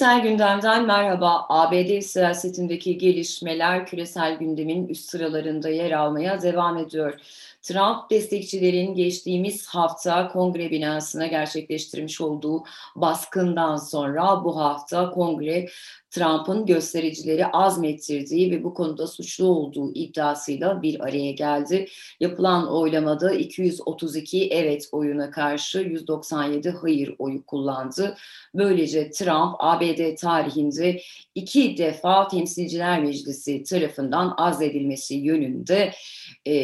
Küresel gündemden merhaba. ABD siyasetindeki gelişmeler küresel gündemin üst sıralarında yer almaya devam ediyor. Trump destekçilerin geçtiğimiz hafta kongre binasına gerçekleştirmiş olduğu baskından sonra bu hafta kongre Trump'ın göstericileri azmettirdiği ve bu konuda suçlu olduğu iddiasıyla bir araya geldi. Yapılan oylamada 232 evet oyuna karşı 197 hayır oyu kullandı. Böylece Trump ABD tarihinde iki defa Temsilciler Meclisi tarafından azledilmesi yönünde e,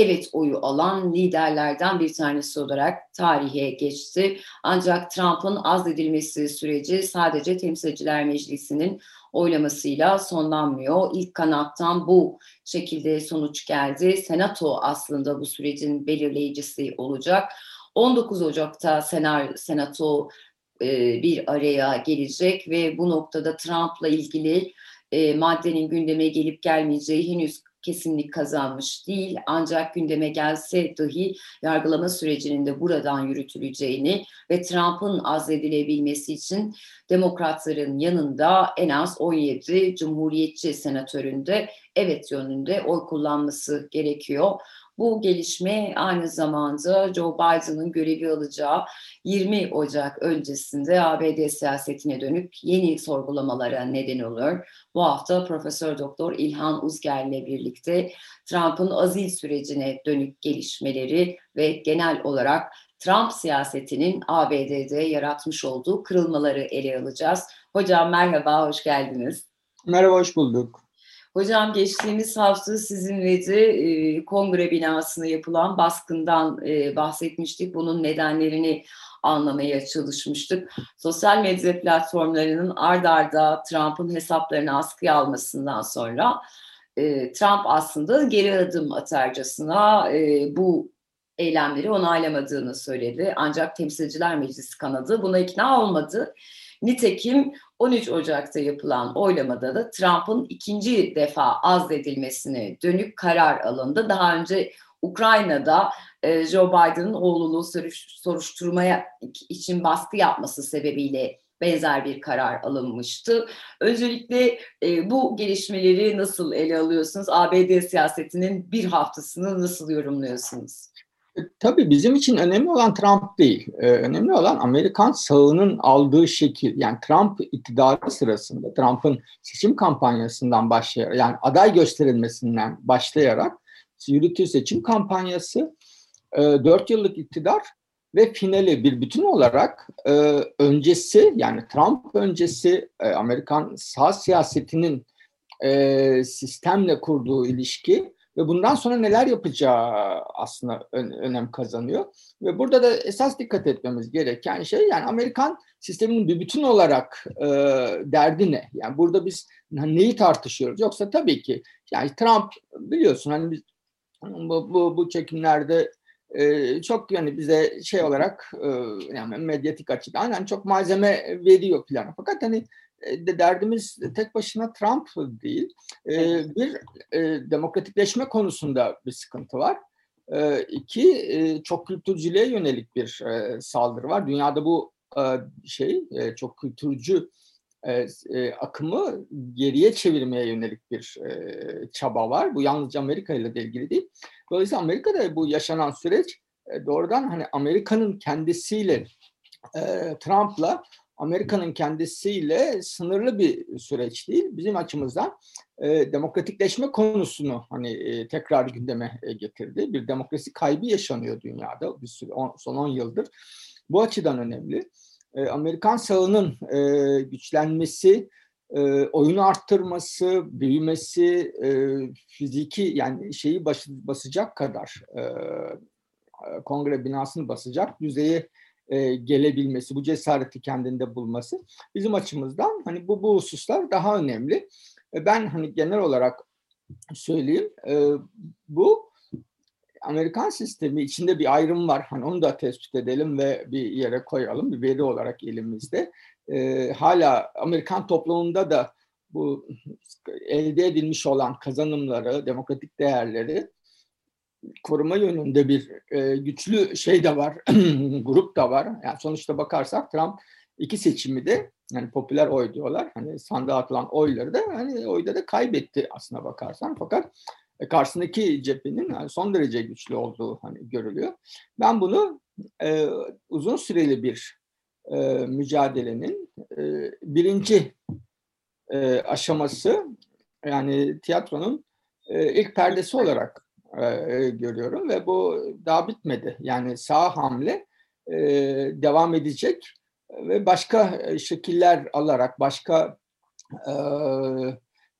evet oyu alan liderlerden bir tanesi olarak tarihe geçti. Ancak Trump'ın azledilmesi süreci sadece Temsilciler Meclisi'nin oylamasıyla sonlanmıyor. İlk kanattan bu şekilde sonuç geldi. Senato aslında bu sürecin belirleyicisi olacak. 19 Ocak'ta Senar, Senato e, bir araya gelecek ve bu noktada Trump'la ilgili e, maddenin gündeme gelip gelmeyeceği henüz kesinlik kazanmış değil ancak gündeme gelse dahi yargılama sürecinin de buradan yürütüleceğini ve Trump'ın azledilebilmesi için demokratların yanında en az 17 cumhuriyetçi senatöründe evet yönünde oy kullanması gerekiyor. Bu gelişme aynı zamanda Joe Biden'ın görevi alacağı 20 Ocak öncesinde ABD siyasetine dönük yeni sorgulamalara neden olur. Bu hafta Profesör Doktor İlhan Uzger ile birlikte Trump'ın azil sürecine dönük gelişmeleri ve genel olarak Trump siyasetinin ABD'de yaratmış olduğu kırılmaları ele alacağız. Hocam merhaba, hoş geldiniz. Merhaba, hoş bulduk. Hocam geçtiğimiz hafta sizinle de e, kongre binasına yapılan baskından e, bahsetmiştik. Bunun nedenlerini anlamaya çalışmıştık. Sosyal medya platformlarının ard arda Trump'ın hesaplarını askıya almasından sonra e, Trump aslında geri adım atarcasına e, bu eylemleri onaylamadığını söyledi. Ancak Temsilciler Meclisi kanadı buna ikna olmadı. Nitekim 13 Ocak'ta yapılan oylamada da Trump'ın ikinci defa azledilmesine dönük karar alındı. Daha önce Ukrayna'da e, Joe Biden'ın oğlunu soruşturmaya için baskı yapması sebebiyle benzer bir karar alınmıştı. Öncelikle e, bu gelişmeleri nasıl ele alıyorsunuz? ABD siyasetinin bir haftasını nasıl yorumluyorsunuz? E, tabii bizim için önemli olan Trump değil. Ee, önemli olan Amerikan sağının aldığı şekil. Yani Trump iktidarı sırasında, Trump'ın seçim kampanyasından başlayarak, yani aday gösterilmesinden başlayarak yürütüğü seçim kampanyası, e, 4 yıllık iktidar ve finali bir bütün olarak e, öncesi, yani Trump öncesi e, Amerikan sağ siyasetinin e, sistemle kurduğu ilişki ve bundan sonra neler yapacağı aslında önem kazanıyor. Ve burada da esas dikkat etmemiz gereken şey yani Amerikan sisteminin bir bütün olarak e, derdi ne? Yani burada biz neyi tartışıyoruz? Yoksa tabii ki yani Trump biliyorsun hani biz bu, bu, bu çekimlerde e, çok yani bize şey olarak e, yani medyatik açıdan yani çok malzeme veriyor plan. Fakat hani derdimiz tek başına Trump değil. E, bir e, demokratikleşme konusunda bir sıkıntı var. E, iki e, çok kültürcülüğe yönelik bir e, saldırı var. Dünyada bu e, şey e, çok kültürcü e, e, akımı geriye çevirmeye yönelik bir e, çaba var. Bu yalnızca Amerika ile de ilgili değil. Dolayısıyla Amerika'da bu yaşanan süreç e, doğrudan hani Amerika'nın kendisiyle e, Trump'la Amerika'nın kendisiyle sınırlı bir süreç değil. Bizim açımızdan e, demokratikleşme konusunu hani e, tekrar gündeme e, getirdi. Bir demokrasi kaybı yaşanıyor dünyada bir süre, on, son 10 yıldır. Bu açıdan önemli. E, Amerikan sağının e, güçlenmesi, e, oyunu arttırması, büyümesi, e, fiziki yani şeyi bas, basacak kadar e, kongre binasını basacak düzeye e, gelebilmesi, bu cesareti kendinde bulması bizim açımızdan hani bu bu hususlar daha önemli. E, ben hani genel olarak söyleyeyim e, bu Amerikan sistemi içinde bir ayrım var. Hani onu da tespit edelim ve bir yere koyalım bir veri olarak elimizde. E, hala Amerikan toplumunda da bu elde edilmiş olan kazanımları, demokratik değerleri koruma yönünde bir e, güçlü şey de var, grup da var. Yani sonuçta bakarsak Trump iki seçimi de yani popüler oy diyorlar. Hani sandığa atılan oyları da hani oyda da kaybetti aslına bakarsan. Fakat e, karşısındaki cephenin yani son derece güçlü olduğu hani görülüyor. Ben bunu e, uzun süreli bir e, mücadelenin e, birinci e, aşaması yani tiyatronun e, ilk perdesi olarak e, görüyorum ve bu daha bitmedi. Yani sağ hamle e, devam edecek ve başka şekiller alarak başka e,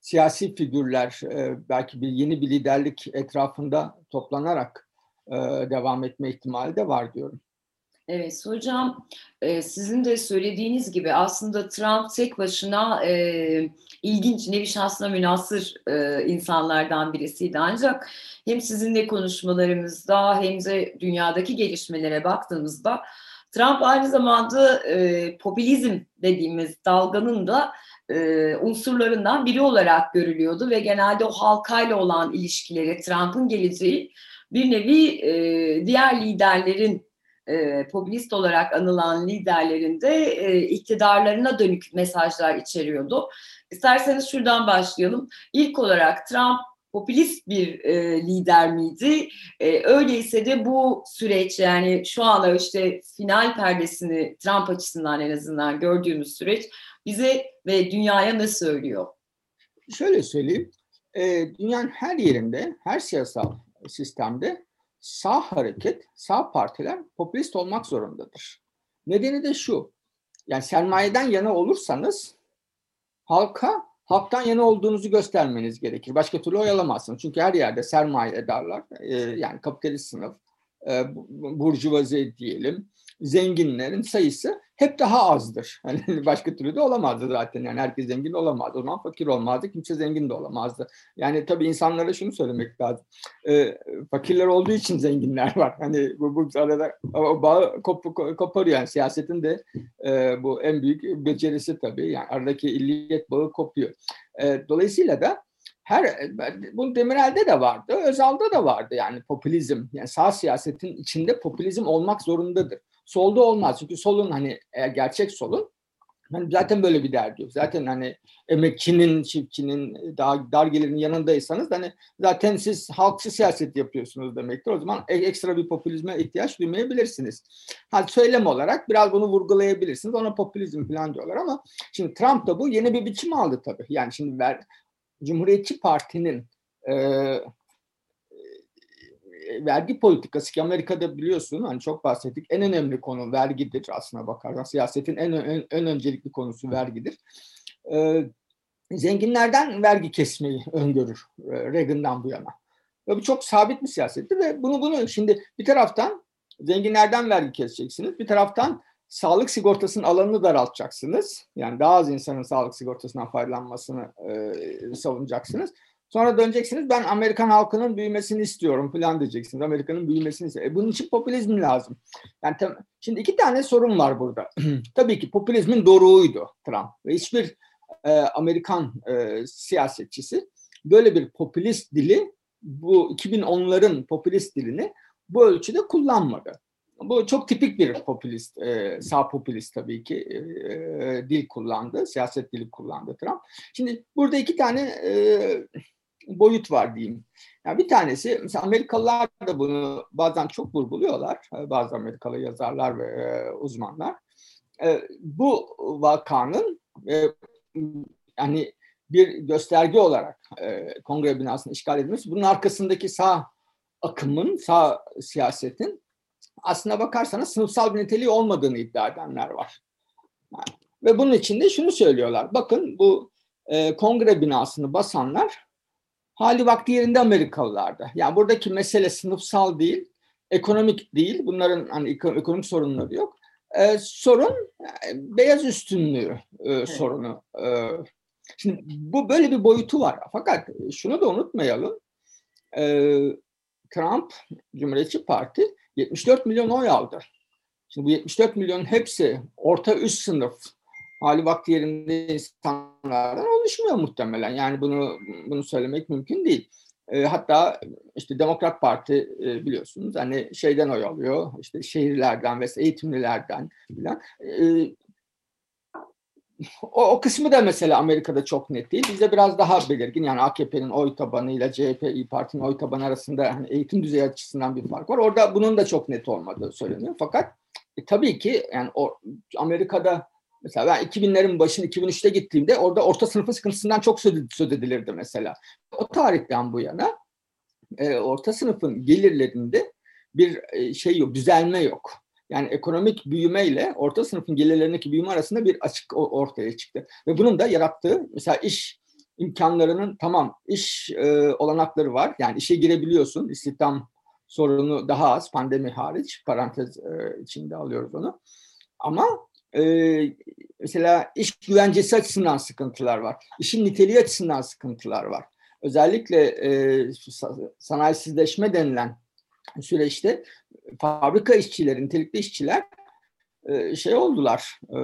siyasi figürler e, belki bir yeni bir liderlik etrafında toplanarak e, devam etme ihtimali de var diyorum. Evet hocam sizin de söylediğiniz gibi aslında Trump tek başına e, ilginç nevi şansına münasır e, insanlardan birisiydi. Ancak hem sizinle konuşmalarımızda hem de dünyadaki gelişmelere baktığımızda Trump aynı zamanda e, popülizm dediğimiz dalganın da e, unsurlarından biri olarak görülüyordu ve genelde o halkayla olan ilişkileri Trump'ın geleceği bir nevi e, diğer liderlerin e, popülist olarak anılan liderlerin de e, iktidarlarına dönük mesajlar içeriyordu. İsterseniz şuradan başlayalım. İlk olarak Trump popülist bir e, lider miydi? E, öyleyse de bu süreç yani şu anda işte final perdesini Trump açısından en azından gördüğümüz süreç bize ve dünyaya ne söylüyor? Şöyle söyleyeyim. E, dünyanın her yerinde, her siyasal sistemde sağ hareket, sağ partiler popülist olmak zorundadır. Nedeni de şu. Yani sermayeden yana olursanız halka halktan yana olduğunuzu göstermeniz gerekir. Başka türlü oy alamazsınız. Çünkü her yerde sermaye ederler. E, yani kapitalist sınıf, e, burjuvazi diyelim, zenginlerin sayısı hep daha azdır. Yani başka türlü de olamazdı zaten. Yani herkes zengin olamazdı. O zaman fakir olmazdı. Kimse zengin de olamazdı. Yani tabii insanlara şunu söylemek lazım. E, fakirler olduğu için zenginler var. Hani bu, bu arada o bağı kop, koparıyor. Yani siyasetin de e, bu en büyük becerisi tabii. Yani aradaki illiyet bağı kopuyor. E, dolayısıyla da her bu Demirel'de de vardı, Özal'da da vardı yani popülizm. Yani sağ siyasetin içinde popülizm olmak zorundadır. Solda olmaz. Çünkü solun hani eğer gerçek solun hani zaten böyle bir derdi yok. Zaten hani emekçinin, çiftçinin, daha dar gelirin yanındaysanız hani zaten siz halkçı siyaset yapıyorsunuz demektir. O zaman e, ekstra bir popülizme ihtiyaç duymayabilirsiniz. Ha söylem olarak biraz bunu vurgulayabilirsiniz. Ona popülizm falan diyorlar ama şimdi Trump da bu yeni bir biçim aldı tabii. Yani şimdi ver, Cumhuriyetçi Parti'nin e, vergi politikası ki Amerika'da biliyorsun hani çok bahsettik en önemli konu vergidir aslına bakarsan siyasetin en, en, en öncelikli konusu vergidir. Ee, zenginlerden vergi kesmeyi öngörür e, Reagan'dan bu yana. Ve bu çok sabit bir siyasettir ve bunu bunu şimdi bir taraftan zenginlerden vergi keseceksiniz. Bir taraftan sağlık sigortasının alanını daraltacaksınız. Yani daha az insanın sağlık sigortasından faydalanmasını e, savunacaksınız. Sonra döneceksiniz ben Amerikan halkının büyümesini istiyorum falan diyeceksiniz. Amerika'nın büyümesini istiyorum. E bunun için popülizm lazım. Yani şimdi iki tane sorun var burada. Tabii ki popülizmin doruğuydu Trump. Ve hiçbir e, Amerikan e, siyasetçisi böyle bir popülist dili bu 2010'ların popülist dilini bu ölçüde kullanmadı. Bu çok tipik bir popülist, e, sağ popülist tabii ki e, dil kullandı, siyaset dili kullandı Trump. Şimdi burada iki tane e, boyut var diyeyim. Yani bir tanesi mesela Amerikalılar da bunu bazen çok vurguluyorlar. Bazı Amerikalı yazarlar ve uzmanlar. Bu vakanın yani bir gösterge olarak kongre binasını işgal edilmesi bunun arkasındaki sağ akımın, sağ siyasetin aslına bakarsanız sınıfsal bir niteliği olmadığını iddia edenler var. Yani, ve bunun için de şunu söylüyorlar. Bakın bu e, kongre binasını basanlar hali vakti yerinde Amerikalılarda. Yani buradaki mesele sınıfsal değil, ekonomik değil. Bunların hani ekonomik sorunları yok. Ee, sorun e, beyaz üstünlüğü e, evet. sorunu. E, şimdi bu böyle bir boyutu var. Fakat şunu da unutmayalım. E, Trump, Cumhuriyetçi Parti 74 milyon oy aldı. Şimdi bu 74 milyonun hepsi orta üst sınıf hali vakti yerinde insanlardan oluşmuyor muhtemelen. Yani bunu bunu söylemek mümkün değil. E, hatta işte Demokrat Parti e, biliyorsunuz hani şeyden oy alıyor işte şehirlerden ve eğitimlilerden filan. E, o, o kısmı da mesela Amerika'da çok net değil. Bizde biraz daha belirgin. Yani AKP'nin oy tabanıyla CHP, İYİ Parti'nin oy tabanı arasında hani eğitim düzeyi açısından bir fark var. Orada bunun da çok net olmadığı söyleniyor. Fakat e, tabii ki yani o, Amerika'da mesela ben 2000'lerin başında 2003'te gittiğimde orada orta sınıfın sıkıntısından çok söz edilirdi mesela. O tarihten bu yana e, orta sınıfın gelirlerinde bir e, şey yok, düzelme yok. Yani ekonomik büyümeyle orta sınıfın gelirlerindeki büyüme arasında bir açık ortaya çıktı. Ve bunun da yarattığı mesela iş imkanlarının tamam iş e, olanakları var. Yani işe girebiliyorsun. İstihdam sorunu daha az pandemi hariç parantez e, içinde alıyoruz onu. Ama e, mesela iş güvencesi açısından sıkıntılar var. İşin niteliği açısından sıkıntılar var. Özellikle e, sanayisizleşme denilen süreçte fabrika işçileri, nitelikli işçiler e, şey oldular. E,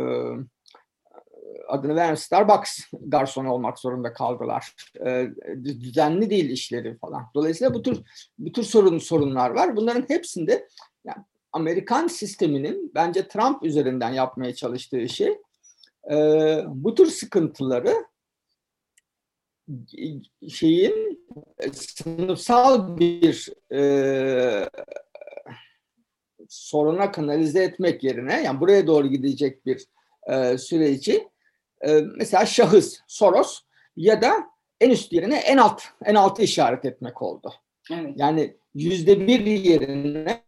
adını veren Starbucks garsonu olmak zorunda kaldılar. E, düzenli değil işleri falan. Dolayısıyla bu tür bu tür sorun sorunlar var. Bunların hepsinde yani Amerikan sisteminin bence Trump üzerinden yapmaya çalıştığı şey bu tür sıkıntıları şeyin sınıfsal bir e, soruna kanalize etmek yerine yani buraya doğru gidecek bir e, süreci e, mesela şahıs Soros ya da en üst yerine en alt en altı işaret etmek oldu. Evet. Yani yüzde bir yerine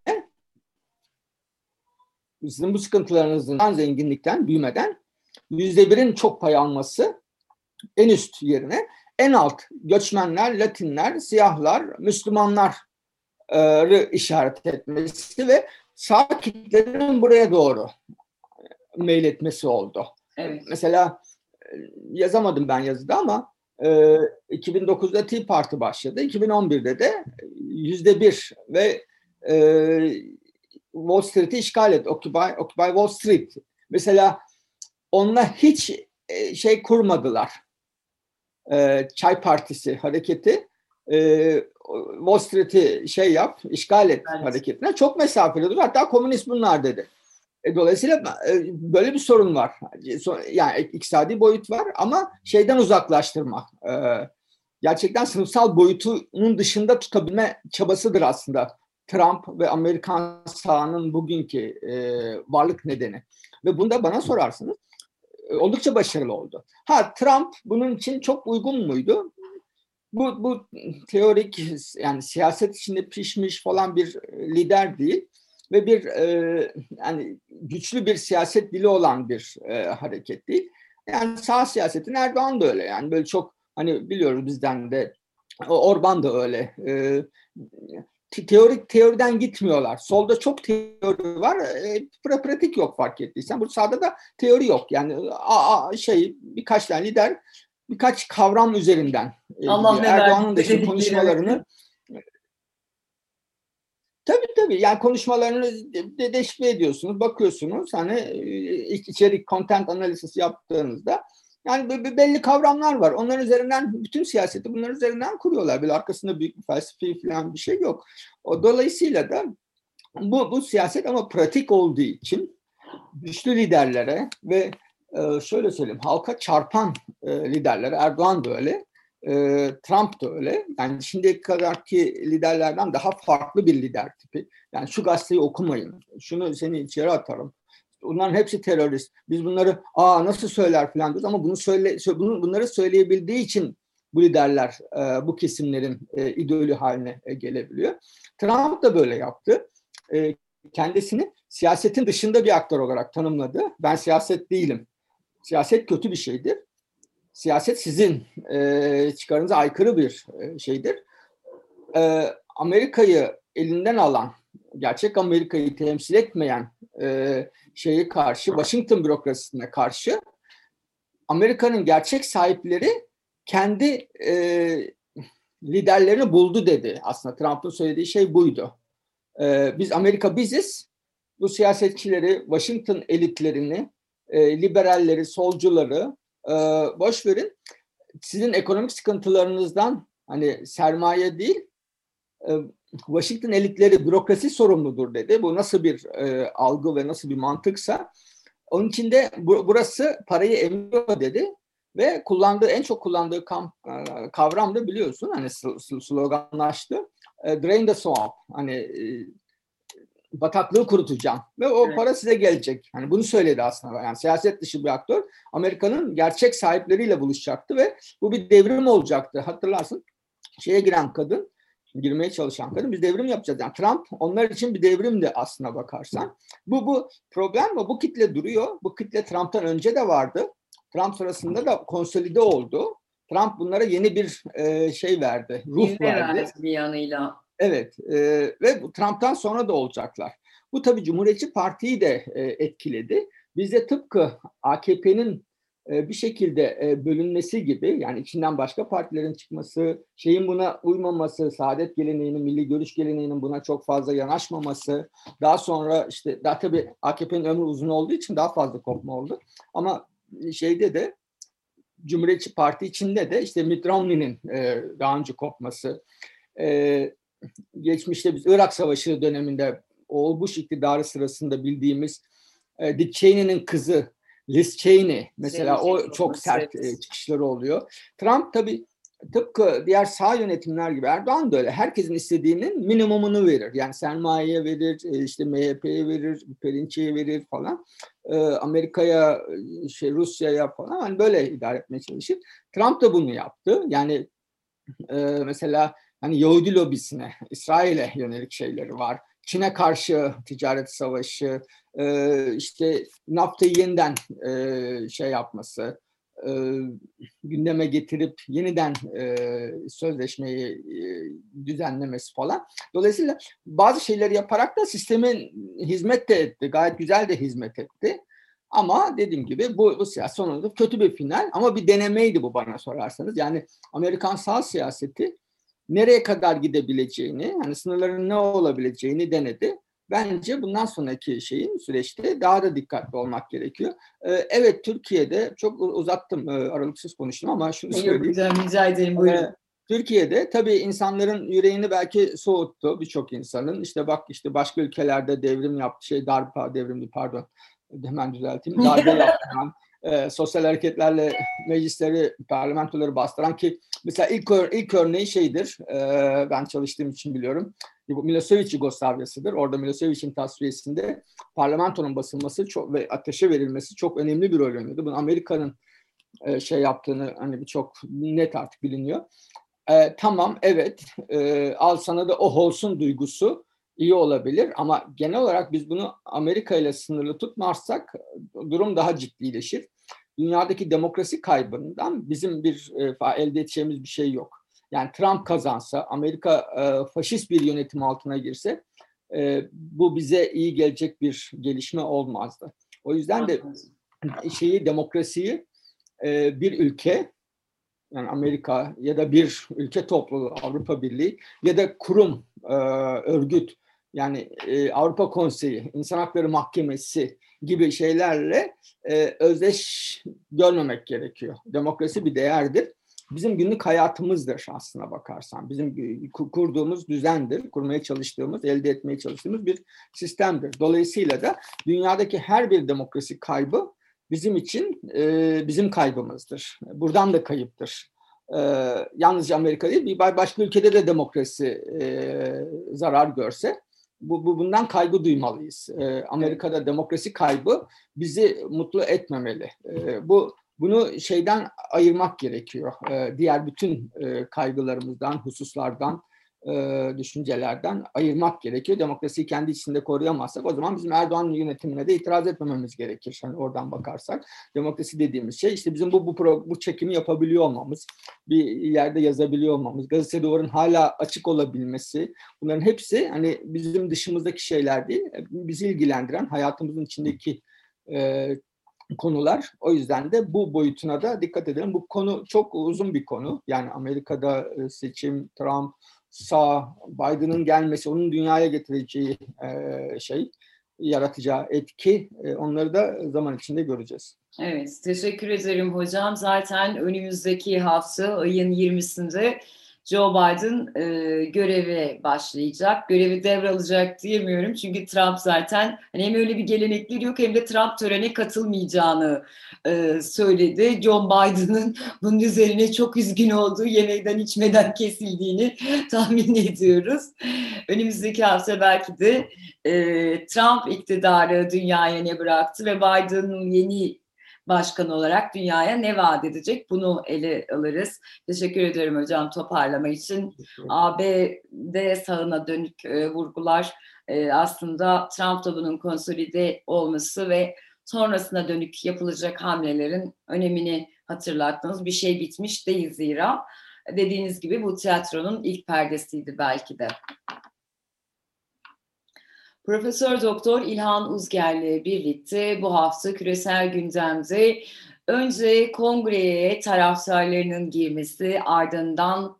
sizin bu sıkıntılarınızın zenginlikten büyümeden yüzde birin çok pay alması en üst yerine en alt göçmenler, Latinler, siyahlar, Müslümanlar işaret etmesi ve sağ kitlerin buraya doğru meyletmesi oldu. Evet. Mesela e, yazamadım ben yazıda ama 2009'da Tea Party başladı. 2011'de de yüzde bir ve e, Wall Street'i işgal etti. Occupy, Occupy Wall Street. Mesela onunla hiç e, şey kurmadılar. Çay Partisi hareketi Wall Street'i şey yap, işgal et evet. hareketine çok mesafeli dur. Hatta komünist bunlar dedi. E, dolayısıyla e, böyle bir sorun var. Yani iktisadi boyut var ama şeyden uzaklaştırma. E, gerçekten sınıfsal boyutunun dışında tutabilme çabasıdır aslında Trump ve Amerikan sağının bugünkü e, varlık nedeni. Ve bunda bana sorarsınız e, oldukça başarılı oldu. Ha Trump bunun için çok uygun muydu? bu, bu teorik yani siyaset içinde pişmiş falan bir lider değil ve bir e, yani güçlü bir siyaset dili olan bir e, hareket değil. Yani sağ siyasetin Erdoğan da öyle yani böyle çok hani biliyoruz bizden de Orban da öyle. E, teorik teoriden gitmiyorlar. Solda çok teori var, e, pratik yok fark ettiysen. Bu sağda da teori yok. Yani a, a, şey birkaç tane lider birkaç kavram üzerinden e, Erdoğan'ın da işte konuşmalarını Tabii tabii yani konuşmalarını de deşifre ediyorsunuz, bakıyorsunuz hani e, içerik, content analiz yaptığınızda yani belli kavramlar var. Onların üzerinden bütün siyaseti bunların üzerinden kuruyorlar. Bir arkasında büyük bir felsefi falan bir şey yok. O dolayısıyla da bu, bu siyaset ama pratik olduğu için güçlü liderlere ve ee, şöyle söyleyeyim halka çarpan e, liderler Erdoğan da öyle e, Trump da öyle yani şimdiye kadarki liderlerden daha farklı bir lider tipi yani şu gazeteyi okumayın şunu seni içeri atarım Bunların hepsi terörist. Biz bunları aa nasıl söyler falan diyoruz ama bunu söyle bunu, bunları söyleyebildiği için bu liderler e, bu kesimlerin e, idolü haline e, gelebiliyor. Trump da böyle yaptı. E, kendisini siyasetin dışında bir aktör olarak tanımladı. Ben siyaset değilim siyaset kötü bir şeydir. Siyaset sizin e, çıkarınıza aykırı bir e, şeydir. E, Amerika'yı elinden alan, gerçek Amerika'yı temsil etmeyen e, şeyi karşı, Washington bürokrasisine karşı Amerika'nın gerçek sahipleri kendi e, liderlerini buldu dedi. Aslında Trump'ın söylediği şey buydu. E, biz Amerika biziz. Bu siyasetçileri, Washington elitlerini, e, liberalleri, solcuları e, boş verin. Sizin ekonomik sıkıntılarınızdan hani sermaye değil, e, Washington elitleri bürokrasi sorumludur dedi. Bu nasıl bir e, algı ve nasıl bir mantıksa Onun için de bu, burası parayı emiyor dedi ve kullandığı en çok kullandığı kam, e, kavram da biliyorsun hani sloganlaştı. E, drain the swamp. Hani e, bataklığı kurutacağım ve o evet. para size gelecek. Hani bunu söyledi aslında. Yani siyaset dışı bir aktör Amerika'nın gerçek sahipleriyle buluşacaktı ve bu bir devrim olacaktı. Hatırlarsın şeye giren kadın girmeye çalışan kadın biz devrim yapacağız. Yani Trump onlar için bir devrim de aslına bakarsan. Bu bu problem ve bu kitle duruyor. Bu kitle Trump'tan önce de vardı. Trump sırasında da konsolide oldu. Trump bunlara yeni bir e, şey verdi, ruh Yine verdi. bir yanıyla. Evet e, ve Trump'tan sonra da olacaklar. Bu tabii Cumhuriyetçi Parti'yi de e, etkiledi. Bizde tıpkı AKP'nin bir şekilde bölünmesi gibi yani içinden başka partilerin çıkması, şeyin buna uymaması, saadet geleneğinin, milli görüş geleneğinin buna çok fazla yanaşmaması, daha sonra işte daha tabii AKP'nin ömrü uzun olduğu için daha fazla kopma oldu. Ama şeyde de Cumhuriyetçi Parti içinde de işte Mitt Romney'nin daha önce kopması, geçmişte biz Irak Savaşı döneminde Oğul Bush iktidarı sırasında bildiğimiz Dick Cheney'nin kızı Liz Cheney mesela Cheney, o çok sert e, çıkışları oluyor. Trump tabii tıpkı diğer sağ yönetimler gibi Erdoğan da öyle. Herkesin istediğinin minimumunu verir. Yani sermayeye verir, e, işte MHP'ye verir, Perinçe'ye verir falan. E, Amerika'ya, şey Rusya'ya falan hani böyle idare etmeye çalışır. Trump da bunu yaptı. Yani mesela hani Yahudi lobisine, İsrail'e yönelik şeyleri var. Çin'e karşı ticaret savaşı, işte NAFTA'yı yeniden şey yapması, gündeme getirip yeniden sözleşmeyi düzenlemesi falan. Dolayısıyla bazı şeyleri yaparak da sistemin hizmet de etti. Gayet güzel de hizmet etti. Ama dediğim gibi bu, bu siyaset sonunda kötü bir final ama bir denemeydi bu bana sorarsanız. Yani Amerikan sağ siyaseti nereye kadar gidebileceğini, hani sınırların ne olabileceğini denedi. Bence bundan sonraki şeyin süreçte daha da dikkatli olmak gerekiyor. Ee, evet Türkiye'de çok uzattım e, aralıksız konuştum ama şunu söyleyeyim. Güzel, rica ederim buyurun. Ee, Türkiye'de tabii insanların yüreğini belki soğuttu birçok insanın. İşte bak işte başka ülkelerde devrim yaptı, şey darpa devrimdi pardon hemen düzelteyim. Darbe yaptıran, e, sosyal hareketlerle meclisleri, parlamentoları bastıran ki mesela ilk, ilk örneği şeydir, e, ben çalıştığım için biliyorum. Milosevic Yugoslavya'sıdır. Orada Milosevic'in tasfiyesinde parlamentonun basılması çok, ve ateşe verilmesi çok önemli bir rol oynuyordu. Bunu Amerika'nın e, şey yaptığını hani çok net artık biliniyor. E, tamam evet e, al sana da o olsun duygusu iyi olabilir ama genel olarak biz bunu Amerika ile sınırlı tutmazsak durum daha ciddileşir. Dünyadaki demokrasi kaybından bizim bir e, elde edeceğimiz bir şey yok. Yani Trump kazansa, Amerika e, faşist bir yönetim altına girse e, bu bize iyi gelecek bir gelişme olmazdı. O yüzden de şeyi demokrasiyi e, bir ülke yani Amerika ya da bir ülke topluluğu Avrupa Birliği ya da kurum e, örgüt yani e, Avrupa Konseyi, İnsan Hakları Mahkemesi gibi şeylerle e, özdeş görmemek gerekiyor. Demokrasi bir değerdir. Bizim günlük hayatımızdır aslına bakarsan. Bizim kurduğumuz düzendir, kurmaya çalıştığımız, elde etmeye çalıştığımız bir sistemdir. Dolayısıyla da dünyadaki her bir demokrasi kaybı bizim için e, bizim kaybımızdır. Buradan da kayıptır. E, yalnızca Amerika değil, bir başka ülkede de demokrasi e, zarar görse bu, bu bundan kaygı duymalıyız. E, Amerika'da demokrasi kaybı bizi mutlu etmemeli. E, bu bunu şeyden ayırmak gerekiyor. E, diğer bütün e, kaygılarımızdan, hususlardan, e, düşüncelerden ayırmak gerekiyor. Demokrasiyi kendi içinde koruyamazsak o zaman bizim Erdoğan yönetimine de itiraz etmememiz gerekir. Yani oradan bakarsak demokrasi dediğimiz şey işte bizim bu bu, pro, bu çekimi yapabiliyor olmamız, bir yerde yazabiliyor olmamız, gazete duvarın hala açık olabilmesi bunların hepsi hani bizim dışımızdaki şeyler değil, bizi ilgilendiren hayatımızın içindeki e, konular. O yüzden de bu boyutuna da dikkat edelim. Bu konu çok uzun bir konu. Yani Amerika'da seçim, Trump, sağ, Biden'ın gelmesi, onun dünyaya getireceği e, şey, yaratacağı etki e, onları da zaman içinde göreceğiz. Evet, teşekkür ederim hocam. Zaten önümüzdeki hafta ayın 20'sinde Joe Biden e, göreve başlayacak, görevi devralacak diyemiyorum. Çünkü Trump zaten hani hem öyle bir gelenekleri yok hem de Trump törene katılmayacağını e, söyledi. John Biden'ın bunun üzerine çok üzgün olduğu yemekten içmeden kesildiğini tahmin ediyoruz. Önümüzdeki hafta belki de e, Trump iktidarı dünyaya ne bıraktı ve Biden'ın yeni başkan olarak dünyaya ne vaat edecek? Bunu ele alırız. Teşekkür ederim hocam toparlama için. ABD sağına dönük e, vurgular e, aslında Trump tabanının konsolide olması ve sonrasına dönük yapılacak hamlelerin önemini hatırlattınız. Bir şey bitmiş değil zira. Dediğiniz gibi bu tiyatronun ilk perdesiydi belki de. Profesör Doktor İlhan Uzger'le birlikte bu hafta küresel gündemde önce kongreye taraftarlarının girmesi ardından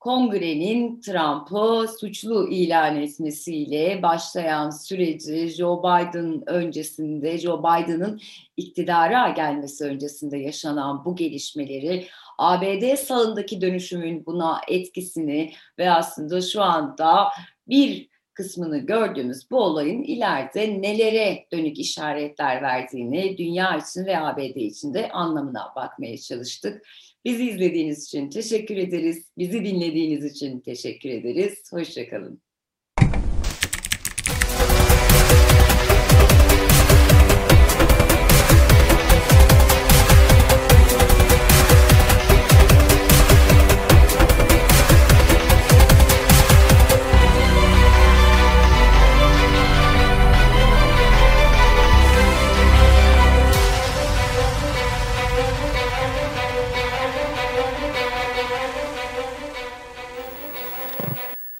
kongrenin Trump'ı suçlu ilan etmesiyle başlayan süreci Joe Biden öncesinde, Joe Biden'ın iktidara gelmesi öncesinde yaşanan bu gelişmeleri, ABD sağındaki dönüşümün buna etkisini ve aslında şu anda bir kısmını gördüğümüz bu olayın ileride nelere dönük işaretler verdiğini dünya için ve ABD için de anlamına bakmaya çalıştık. Bizi izlediğiniz için teşekkür ederiz. Bizi dinlediğiniz için teşekkür ederiz. Hoşçakalın.